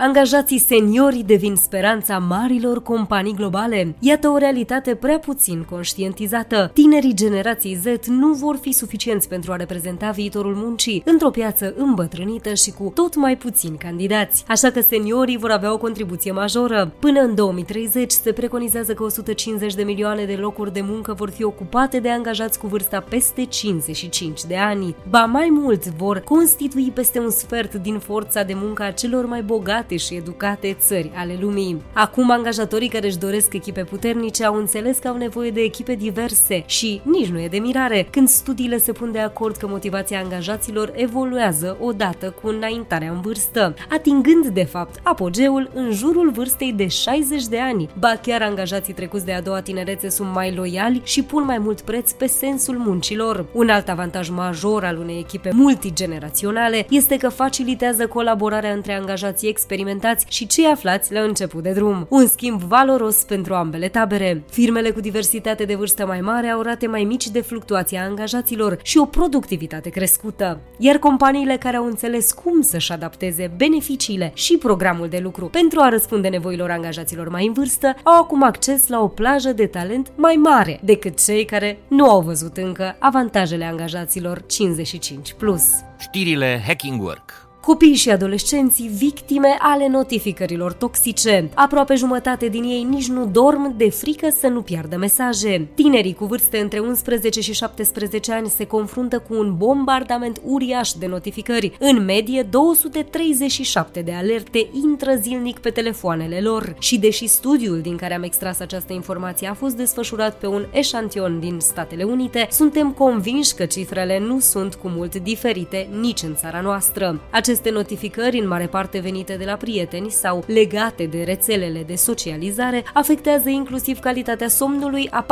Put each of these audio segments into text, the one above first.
Angajații seniori devin speranța marilor companii globale. Iată o realitate prea puțin conștientizată. Tinerii generației Z nu vor fi suficienți pentru a reprezenta viitorul muncii într-o piață îmbătrânită și cu tot mai puțini candidați. Așa că seniorii vor avea o contribuție majoră. Până în 2030 se preconizează că 150 de milioane de locuri de muncă vor fi ocupate de angajați cu vârsta peste 55 de ani. Ba mai mult, vor constitui peste un sfert din forța de muncă a celor mai bogate bogate și educate țări ale lumii. Acum, angajatorii care își doresc echipe puternice au înțeles că au nevoie de echipe diverse și nici nu e de mirare când studiile se pun de acord că motivația angajaților evoluează odată cu înaintarea în vârstă, atingând, de fapt, apogeul în jurul vârstei de 60 de ani. Ba chiar angajații trecuți de a doua tinerețe sunt mai loiali și pun mai mult preț pe sensul muncilor. Un alt avantaj major al unei echipe multigeneraționale este că facilitează colaborarea între angajații experimentați experimentați și cei aflați la început de drum. Un schimb valoros pentru ambele tabere. Firmele cu diversitate de vârstă mai mare au rate mai mici de fluctuație a angajaților și o productivitate crescută. Iar companiile care au înțeles cum să-și adapteze beneficiile și programul de lucru pentru a răspunde nevoilor angajaților mai în vârstă au acum acces la o plajă de talent mai mare decât cei care nu au văzut încă avantajele angajaților 55+. Plus. Știrile Hacking Work Copii și adolescenții victime ale notificărilor toxice. Aproape jumătate din ei nici nu dorm de frică să nu piardă mesaje. Tinerii cu vârste între 11 și 17 ani se confruntă cu un bombardament uriaș de notificări. În medie, 237 de alerte intră zilnic pe telefoanele lor. Și deși studiul din care am extras această informație a fost desfășurat pe un eșantion din Statele Unite, suntem convinși că cifrele nu sunt cu mult diferite nici în țara noastră. Acest aceste notificări, în mare parte venite de la prieteni sau legate de rețelele de socializare, afectează inclusiv calitatea somnului a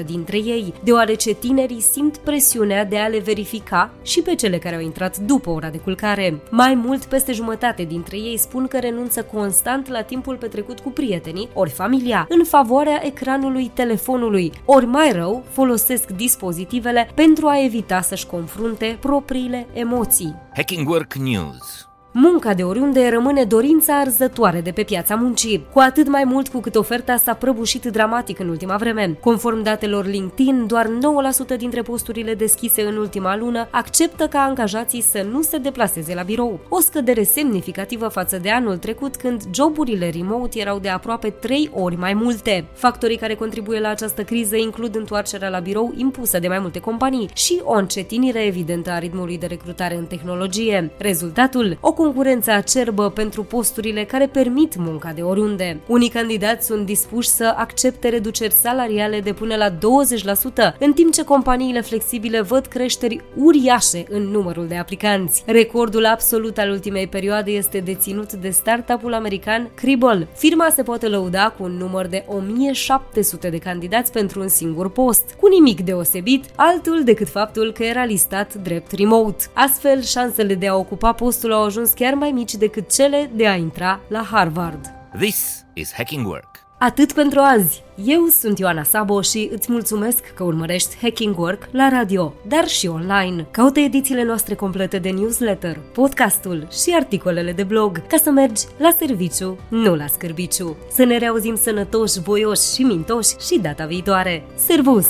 49% dintre ei, deoarece tinerii simt presiunea de a le verifica și pe cele care au intrat după ora de culcare. Mai mult, peste jumătate dintre ei spun că renunță constant la timpul petrecut cu prietenii ori familia, în favoarea ecranului telefonului, ori mai rău, folosesc dispozitivele pentru a evita să-și confrunte propriile emoții. Hacking Work News Munca de oriunde rămâne dorința arzătoare de pe piața muncii, cu atât mai mult cu cât oferta s-a prăbușit dramatic în ultima vreme. Conform datelor LinkedIn, doar 9% dintre posturile deschise în ultima lună acceptă ca angajații să nu se deplaseze la birou, o scădere semnificativă față de anul trecut când joburile remote erau de aproape 3 ori mai multe. Factorii care contribuie la această criză includ întoarcerea la birou impusă de mai multe companii și o încetinire evidentă a ritmului de recrutare în tehnologie. Rezultatul? O concurență acerbă pentru posturile care permit munca de oriunde. Unii candidați sunt dispuși să accepte reduceri salariale de până la 20%, în timp ce companiile flexibile văd creșteri uriașe în numărul de aplicanți. Recordul absolut al ultimei perioade este deținut de startup-ul american Cribble. Firma se poate lăuda cu un număr de 1700 de candidați pentru un singur post, cu nimic deosebit, altul decât faptul că era listat drept remote. Astfel, șansele de a ocupa postul au ajuns chiar mai mici decât cele de a intra la Harvard. This is Hacking Work. Atât pentru azi. Eu sunt Ioana Sabo și îți mulțumesc că urmărești Hacking Work la radio, dar și online. Caută edițiile noastre complete de newsletter, podcastul și articolele de blog ca să mergi la serviciu, nu la scârbiciu. Să ne reauzim sănătoși, voioși și mintoși și data viitoare. Servus!